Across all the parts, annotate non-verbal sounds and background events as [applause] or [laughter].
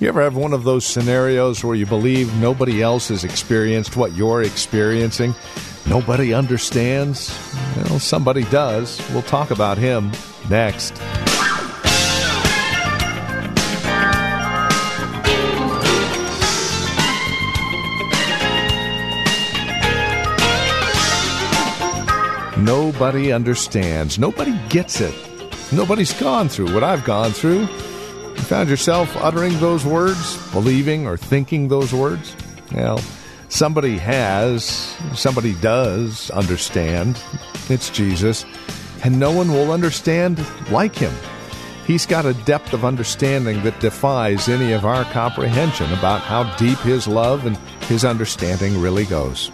You ever have one of those scenarios where you believe nobody else has experienced what you're experiencing? Nobody understands? Well, somebody does. We'll talk about him next. Nobody understands. Nobody gets it. Nobody's gone through what I've gone through. You found yourself uttering those words, believing or thinking those words? Well, somebody has, somebody does understand. It's Jesus. And no one will understand like him. He's got a depth of understanding that defies any of our comprehension about how deep his love and his understanding really goes.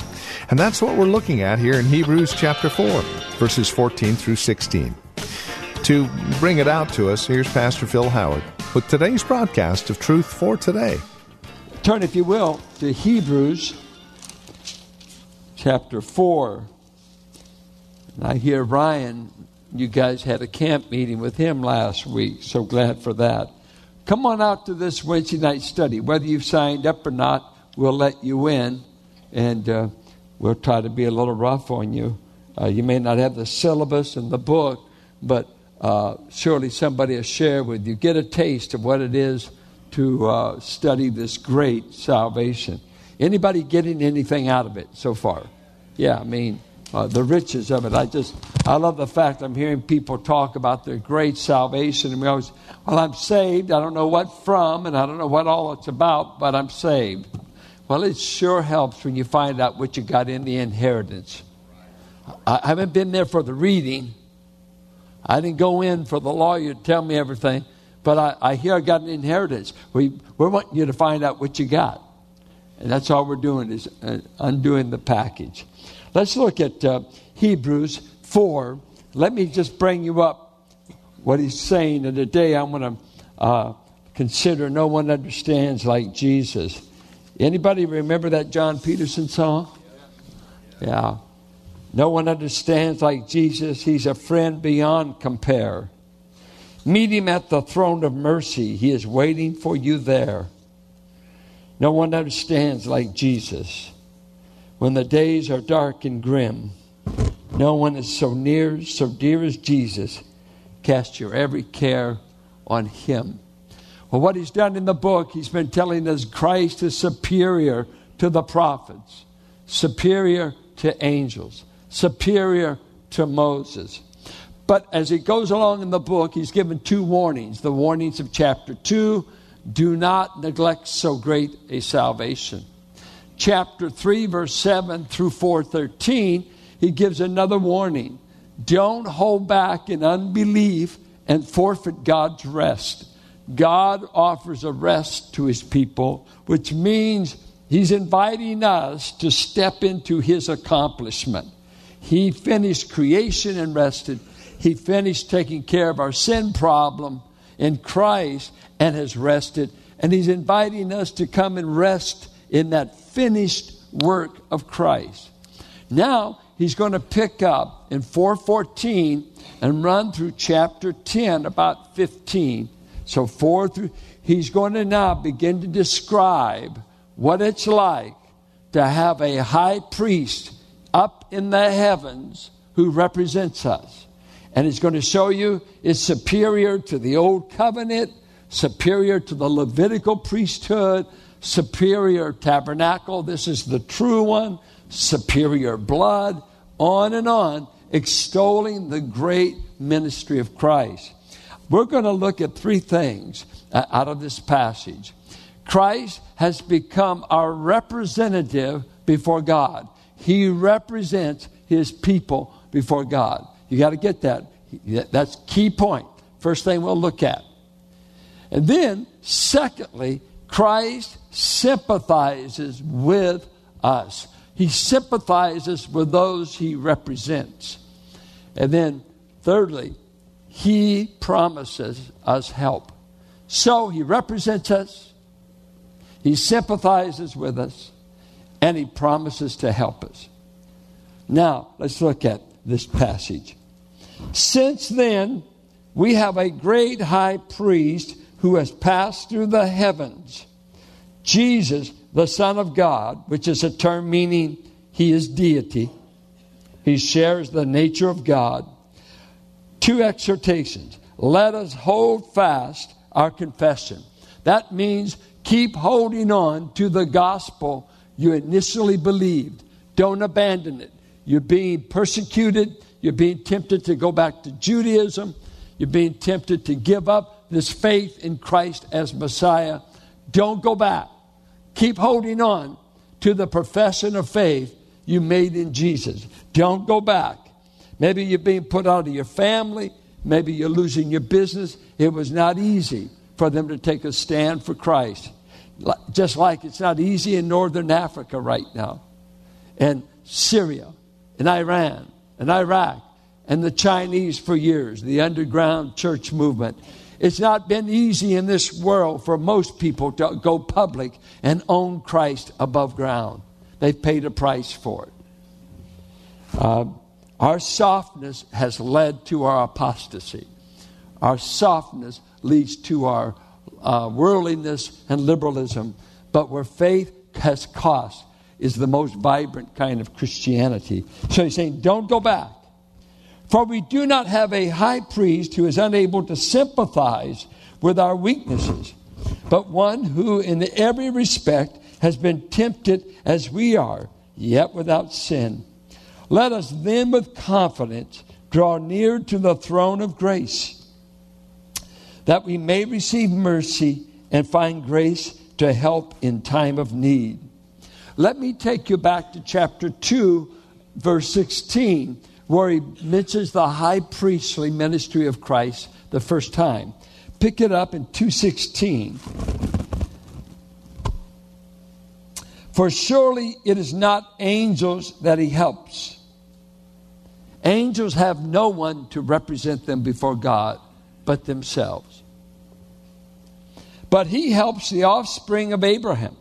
And that's what we're looking at here in Hebrews chapter 4, verses 14 through 16. To bring it out to us, here's Pastor Phil Howard with today's broadcast of Truth for Today. Turn, if you will, to Hebrews chapter 4. And I hear Ryan, you guys had a camp meeting with him last week, so glad for that. Come on out to this Wednesday night study. Whether you've signed up or not, we'll let you in. And uh, we'll try to be a little rough on you. Uh, you may not have the syllabus and the book, but uh, surely somebody will share with you. Get a taste of what it is to uh, study this great salvation. Anybody getting anything out of it so far? Yeah, I mean, uh, the riches of it. I just, I love the fact I'm hearing people talk about their great salvation. And we always, well, I'm saved. I don't know what from, and I don't know what all it's about, but I'm saved. Well, it sure helps when you find out what you got in the inheritance. I haven't been there for the reading. I didn't go in for the lawyer to tell me everything, but I, I hear I got an inheritance. We, we want you to find out what you got. And that's all we're doing is uh, undoing the package. Let's look at uh, Hebrews 4. Let me just bring you up what he's saying. And today I'm going to uh, consider no one understands like Jesus. Anybody remember that John Peterson song? Yeah. No one understands like Jesus. He's a friend beyond compare. Meet him at the throne of mercy. He is waiting for you there. No one understands like Jesus. When the days are dark and grim, no one is so near, so dear as Jesus. Cast your every care on him. Well, what he's done in the book, he's been telling us Christ is superior to the prophets, superior to angels, superior to Moses. But as he goes along in the book, he's given two warnings the warnings of chapter 2 do not neglect so great a salvation. Chapter 3, verse 7 through 413, he gives another warning don't hold back in unbelief and forfeit God's rest. God offers a rest to his people, which means he's inviting us to step into his accomplishment. He finished creation and rested. He finished taking care of our sin problem in Christ and has rested. And he's inviting us to come and rest in that finished work of Christ. Now, he's going to pick up in 414 and run through chapter 10, about 15. So, four through, he's going to now begin to describe what it's like to have a high priest up in the heavens who represents us. And he's going to show you it's superior to the old covenant, superior to the Levitical priesthood, superior tabernacle. This is the true one, superior blood, on and on, extolling the great ministry of Christ. We're going to look at three things uh, out of this passage. Christ has become our representative before God. He represents his people before God. You got to get that. That's key point. First thing we'll look at. And then, secondly, Christ sympathizes with us. He sympathizes with those he represents. And then, thirdly, he promises us help. So he represents us, he sympathizes with us, and he promises to help us. Now, let's look at this passage. Since then, we have a great high priest who has passed through the heavens, Jesus, the Son of God, which is a term meaning he is deity. He shares the nature of God. Two exhortations. Let us hold fast our confession. That means keep holding on to the gospel you initially believed. Don't abandon it. You're being persecuted. You're being tempted to go back to Judaism. You're being tempted to give up this faith in Christ as Messiah. Don't go back. Keep holding on to the profession of faith you made in Jesus. Don't go back. Maybe you're being put out of your family. Maybe you're losing your business. It was not easy for them to take a stand for Christ. Just like it's not easy in northern Africa right now, and Syria, and Iran, and Iraq, and the Chinese for years, the underground church movement. It's not been easy in this world for most people to go public and own Christ above ground. They've paid a price for it. Uh, our softness has led to our apostasy. Our softness leads to our uh, worldliness and liberalism. But where faith has cost is the most vibrant kind of Christianity. So he's saying, don't go back. For we do not have a high priest who is unable to sympathize with our weaknesses, but one who, in every respect, has been tempted as we are, yet without sin. Let us then with confidence draw near to the throne of grace, that we may receive mercy and find grace to help in time of need. Let me take you back to chapter 2, verse 16, where he mentions the high priestly ministry of Christ the first time. Pick it up in 216. For surely it is not angels that he helps. Angels have no one to represent them before God but themselves. But he helps the offspring of Abraham.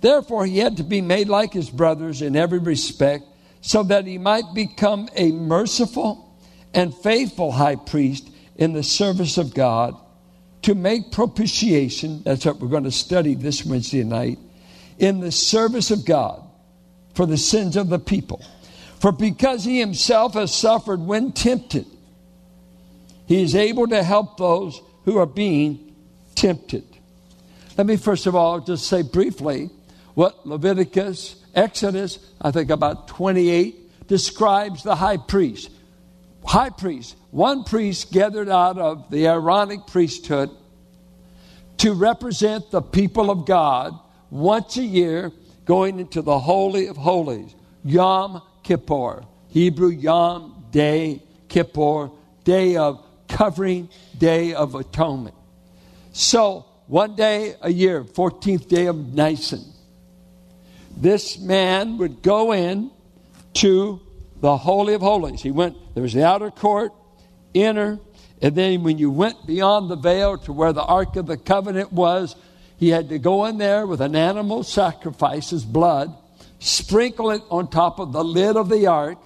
Therefore, he had to be made like his brothers in every respect, so that he might become a merciful and faithful high priest in the service of God to make propitiation. That's what we're going to study this Wednesday night in the service of God for the sins of the people. For because he himself has suffered when tempted, he is able to help those who are being tempted. Let me first of all just say briefly what Leviticus, Exodus, I think about 28, describes the high priest. High priest, one priest gathered out of the Aaronic priesthood to represent the people of God once a year going into the Holy of Holies, Yom Kippur. Hebrew Yom, day, Kippur, day of covering, day of atonement. So, one day a year, 14th day of Nisan, this man would go in to the Holy of Holies. He went, there was the outer court, inner, and then when you went beyond the veil to where the Ark of the Covenant was, he had to go in there with an animal sacrifice, his blood, sprinkle it on top of the lid of the ark,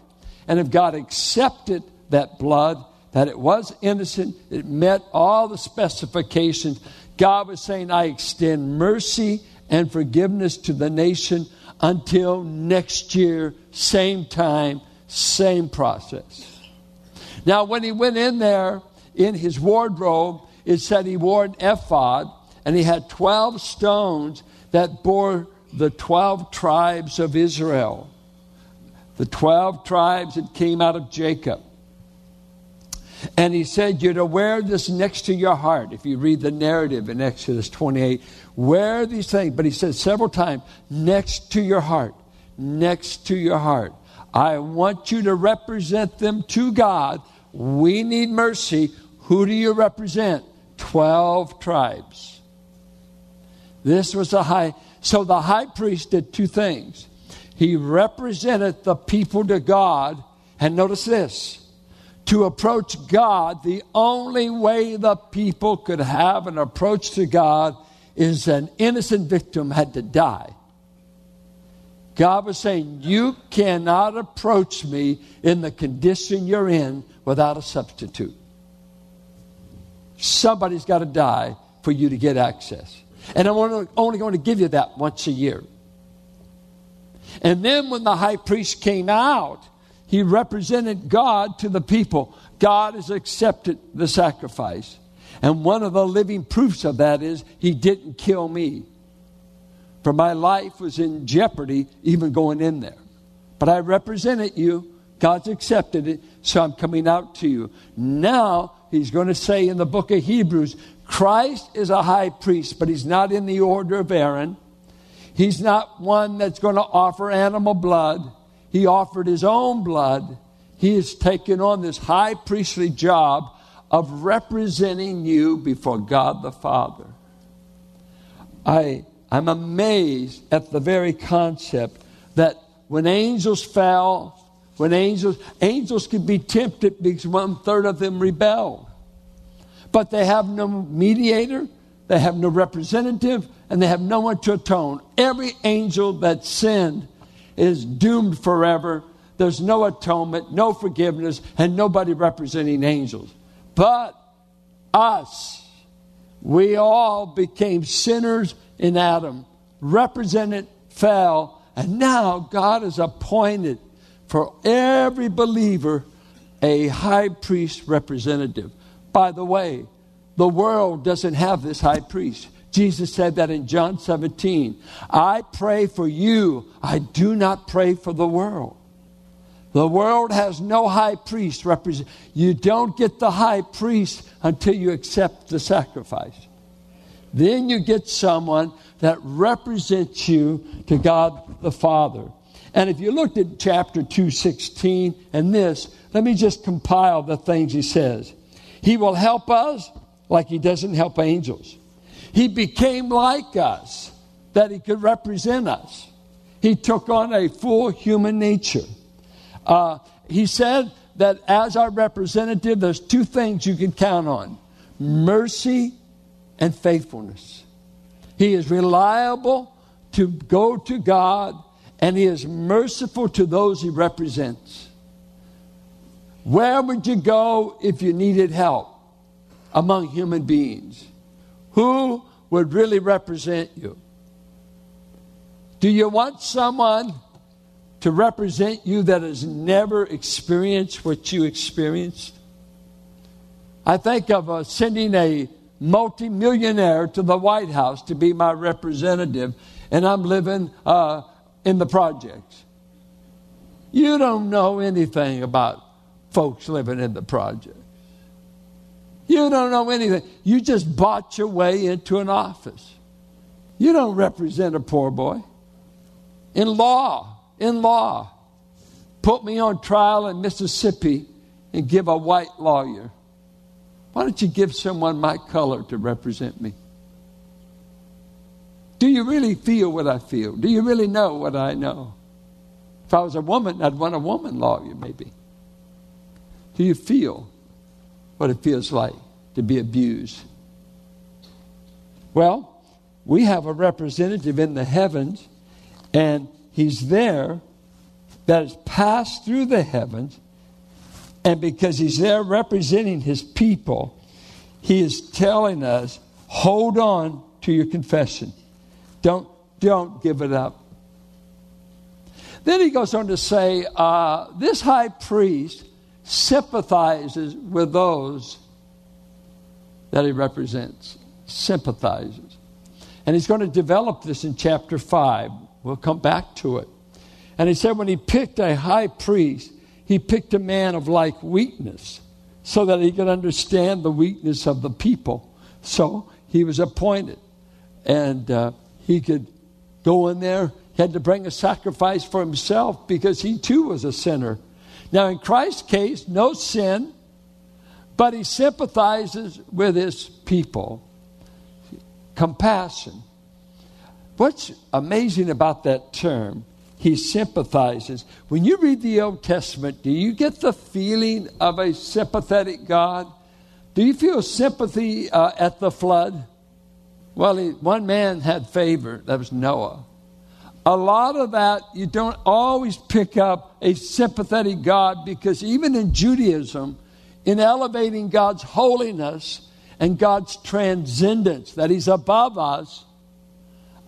and if God accepted that blood, that it was innocent, it met all the specifications, God was saying, I extend mercy and forgiveness to the nation until next year, same time, same process. Now, when he went in there in his wardrobe, it said he wore an ephod and he had 12 stones that bore the 12 tribes of Israel. The 12 tribes that came out of Jacob. And he said, You're to wear this next to your heart. If you read the narrative in Exodus 28, wear these things. But he said several times, next to your heart, next to your heart. I want you to represent them to God. We need mercy. Who do you represent? 12 tribes. This was the high. So the high priest did two things. He represented the people to God. And notice this to approach God, the only way the people could have an approach to God is an innocent victim had to die. God was saying, You cannot approach me in the condition you're in without a substitute. Somebody's got to die for you to get access. And I'm only going to give you that once a year. And then when the high priest came out, he represented God to the people. God has accepted the sacrifice. And one of the living proofs of that is he didn't kill me. For my life was in jeopardy even going in there. But I represented you. God's accepted it, so I'm coming out to you. Now, he's going to say in the book of Hebrews, Christ is a high priest, but he's not in the order of Aaron. He's not one that's going to offer animal blood. He offered his own blood. He has taken on this high priestly job of representing you before God the Father. I, I'm amazed at the very concept that when angels fell, when angels, angels could be tempted because one third of them rebelled. But they have no mediator, they have no representative, and they have no one to atone. Every angel that sinned is doomed forever. There's no atonement, no forgiveness, and nobody representing angels. But us, we all became sinners in Adam, represented, fell, and now God has appointed for every believer a high priest representative. By the way, the world doesn't have this high priest. Jesus said that in John 17. I pray for you, I do not pray for the world. The world has no high priest represent. You don't get the high priest until you accept the sacrifice. Then you get someone that represents you to God the Father. And if you looked at chapter 216 and this, let me just compile the things he says. He will help us like he doesn't help angels. He became like us that he could represent us. He took on a full human nature. Uh, he said that as our representative, there's two things you can count on mercy and faithfulness. He is reliable to go to God, and he is merciful to those he represents. Where would you go if you needed help among human beings? Who would really represent you? Do you want someone to represent you that has never experienced what you experienced? I think of uh, sending a multimillionaire to the White House to be my representative, and I'm living uh, in the projects. You don't know anything about folks living in the projects. You don't know anything. You just bought your way into an office. You don't represent a poor boy. In law, in law. Put me on trial in Mississippi and give a white lawyer. Why don't you give someone my color to represent me? Do you really feel what I feel? Do you really know what I know? If I was a woman, I'd want a woman lawyer, maybe. Do you feel what it feels like to be abused? Well, we have a representative in the heavens, and He's there that has passed through the heavens, and because He's there representing His people, He is telling us hold on to your confession. Don't, don't give it up. Then he goes on to say, uh, this high priest sympathizes with those that he represents. Sympathizes. And he's going to develop this in chapter 5. We'll come back to it. And he said when he picked a high priest, he picked a man of like weakness so that he could understand the weakness of the people. So he was appointed. And uh, he could go in there. He had to bring a sacrifice for himself because he too was a sinner. Now, in Christ's case, no sin, but he sympathizes with his people. Compassion. what's amazing about that term, he sympathizes. When you read the Old Testament, do you get the feeling of a sympathetic God? Do you feel sympathy uh, at the flood? Well, he, one man had favor, that was Noah. A lot of that, you don't always pick up a sympathetic God because even in Judaism, in elevating God's holiness and God's transcendence, that He's above us,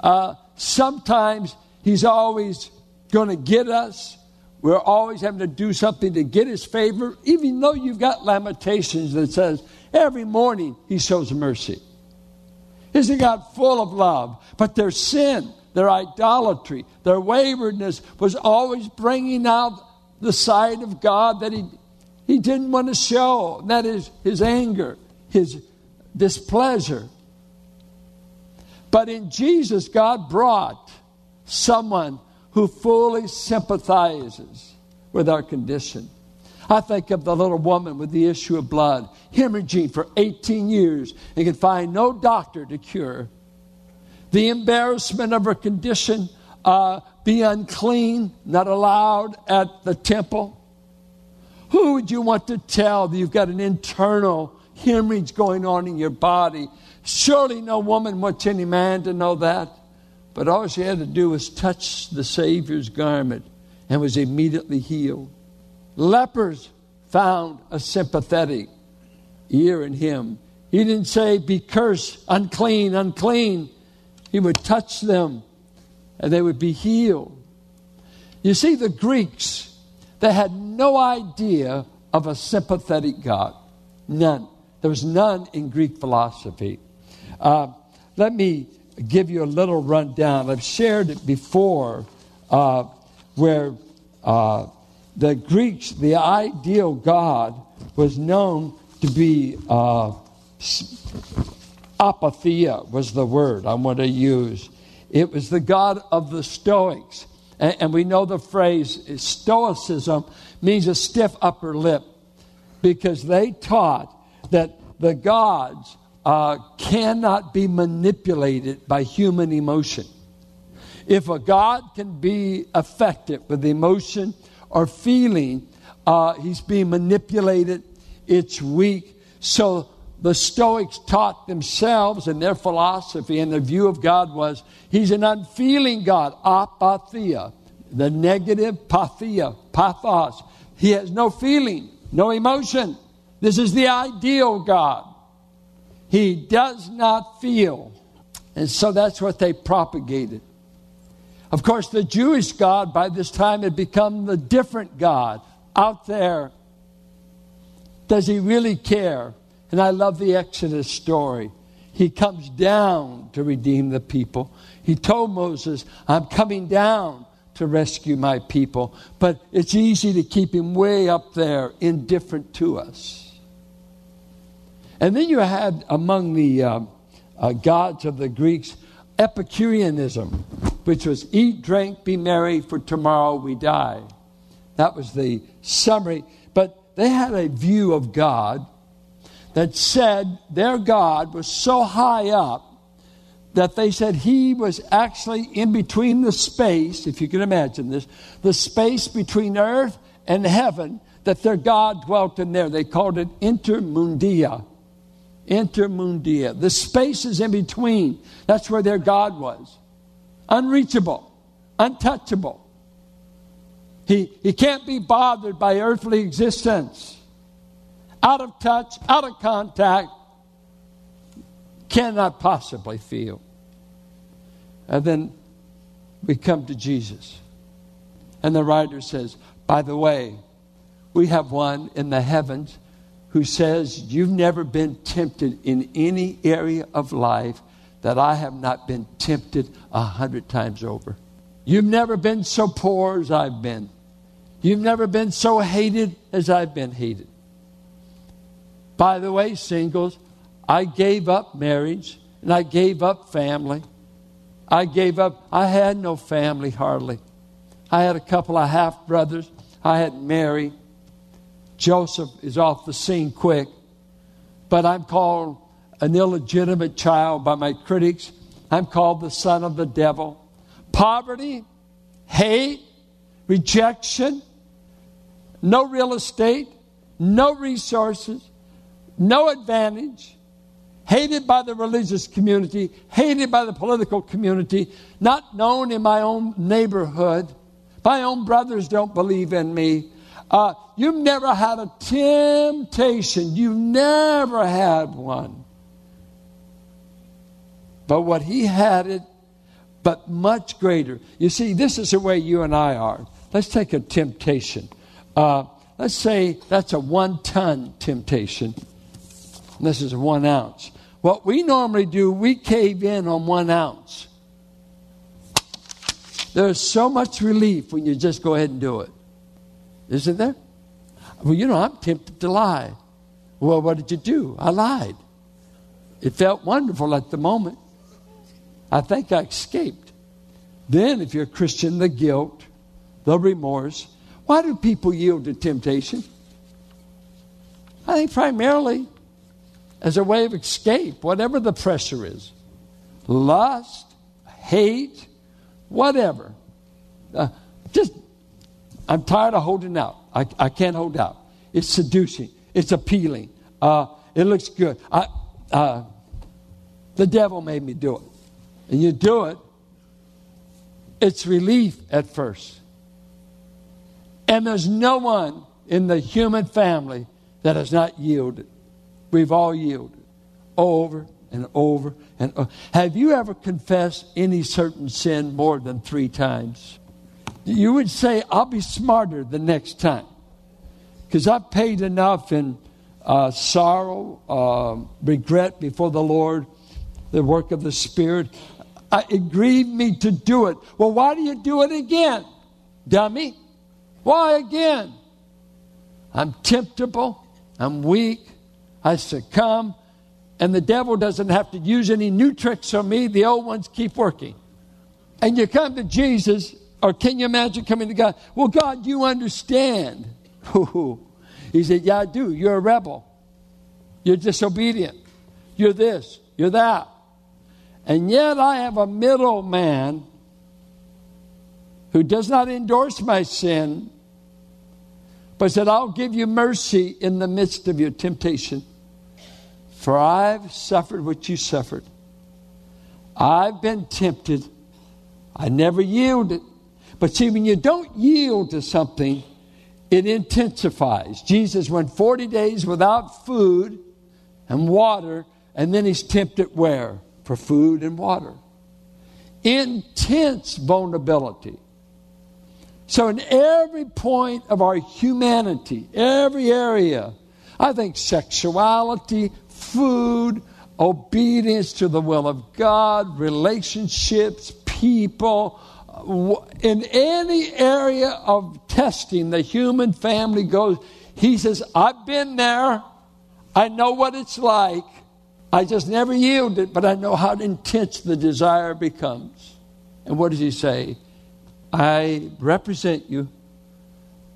uh, sometimes He's always going to get us. We're always having to do something to get His favor, even though you've got lamentations that says every morning He shows mercy. Isn't God full of love? But their sin, their idolatry, their waywardness was always bringing out the side of God that He, he didn't want to show. That is His anger, His displeasure. But in Jesus, God brought someone who fully sympathizes with our condition. I think of the little woman with the issue of blood, hemorrhaging for 18 years and could find no doctor to cure. The embarrassment of her condition, uh, be unclean, not allowed at the temple. Who would you want to tell that you've got an internal hemorrhage going on in your body? Surely no woman wants any man to know that. But all she had to do was touch the Savior's garment and was immediately healed. Lepers found a sympathetic ear in him. He didn't say, Be cursed, unclean, unclean. He would touch them and they would be healed. You see, the Greeks, they had no idea of a sympathetic God. None. There was none in Greek philosophy. Uh, let me give you a little rundown. I've shared it before uh, where uh, the Greeks, the ideal God, was known to be uh, apatheia, was the word I want to use. It was the God of the Stoics. And, and we know the phrase Stoicism means a stiff upper lip because they taught that the gods uh, cannot be manipulated by human emotion. If a God can be affected with emotion or feeling, uh, he's being manipulated, it's weak. So the Stoics taught themselves and their philosophy and their view of God was he's an unfeeling God, apatheia, the negative pathia, pathos. He has no feeling, no emotion. This is the ideal God. He does not feel. And so that's what they propagated. Of course, the Jewish God by this time had become the different God out there. Does he really care? And I love the Exodus story. He comes down to redeem the people. He told Moses, I'm coming down to rescue my people. But it's easy to keep him way up there, indifferent to us. And then you had among the uh, uh, gods of the Greeks Epicureanism, which was eat, drink, be merry, for tomorrow we die. That was the summary. But they had a view of God that said their God was so high up that they said he was actually in between the space, if you can imagine this, the space between earth and heaven, that their God dwelt in there. They called it intermundia intermundia. The spaces in between, that's where their God was. Unreachable, untouchable. He, he can't be bothered by earthly existence. Out of touch, out of contact, cannot possibly feel. And then we come to Jesus. And the writer says, By the way, we have one in the heavens who says, You've never been tempted in any area of life that I have not been tempted a hundred times over. You've never been so poor as I've been. You've never been so hated as I've been hated. By the way, singles, I gave up marriage and I gave up family. I gave up, I had no family hardly. I had a couple of half brothers. I had Mary. Joseph is off the scene quick, but I'm called an illegitimate child by my critics. I'm called the son of the devil. Poverty, hate, rejection, no real estate, no resources, no advantage, hated by the religious community, hated by the political community, not known in my own neighborhood. My own brothers don't believe in me. Uh, you've never had a temptation. You've never had one. But what he had it, but much greater. You see, this is the way you and I are. Let's take a temptation. Uh, let's say that's a one ton temptation. This is one ounce. What we normally do, we cave in on one ounce. There's so much relief when you just go ahead and do it. Isn't there? Well, you know, I'm tempted to lie. Well, what did you do? I lied. It felt wonderful at the moment. I think I escaped. Then, if you're a Christian, the guilt, the remorse. Why do people yield to temptation? I think primarily as a way of escape, whatever the pressure is lust, hate, whatever. Uh, just, I'm tired of holding out. I, I can't hold out. It's seducing, it's appealing, uh, it looks good. I, uh, the devil made me do it. And you do it, it's relief at first. And there's no one in the human family that has not yielded. We've all yielded over and over and over. Have you ever confessed any certain sin more than three times? You would say, I'll be smarter the next time. Because I've paid enough in uh, sorrow, uh, regret before the Lord, the work of the Spirit. I, it grieved me to do it. Well, why do you do it again, dummy? Why again? I'm temptable. I'm weak. I succumb. And the devil doesn't have to use any new tricks on me. The old ones keep working. And you come to Jesus, or can you imagine coming to God? Well, God, you understand. [laughs] he said, Yeah, I do. You're a rebel. You're disobedient. You're this. You're that. And yet I have a middleman who does not endorse my sin, but said, I'll give you mercy in the midst of your temptation. For I've suffered what you suffered. I've been tempted. I never yielded. But see, when you don't yield to something, it intensifies. Jesus went 40 days without food and water, and then he's tempted where? For food and water. Intense vulnerability. So, in every point of our humanity, every area, I think sexuality, food, obedience to the will of God, relationships, people. In any area of testing the human family goes, he says, I've been there. I know what it's like. I just never yielded, but I know how intense the desire becomes. And what does he say? I represent you.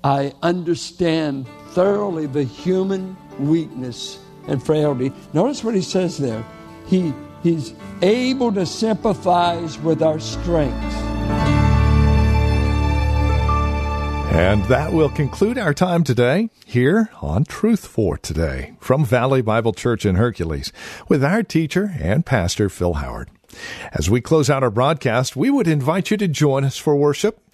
I understand thoroughly the human weakness and frailty. Notice what he says there. He, he's able to sympathize with our strengths. And that will conclude our time today here on Truth for Today from Valley Bible Church in Hercules with our teacher and pastor Phil Howard. As we close out our broadcast, we would invite you to join us for worship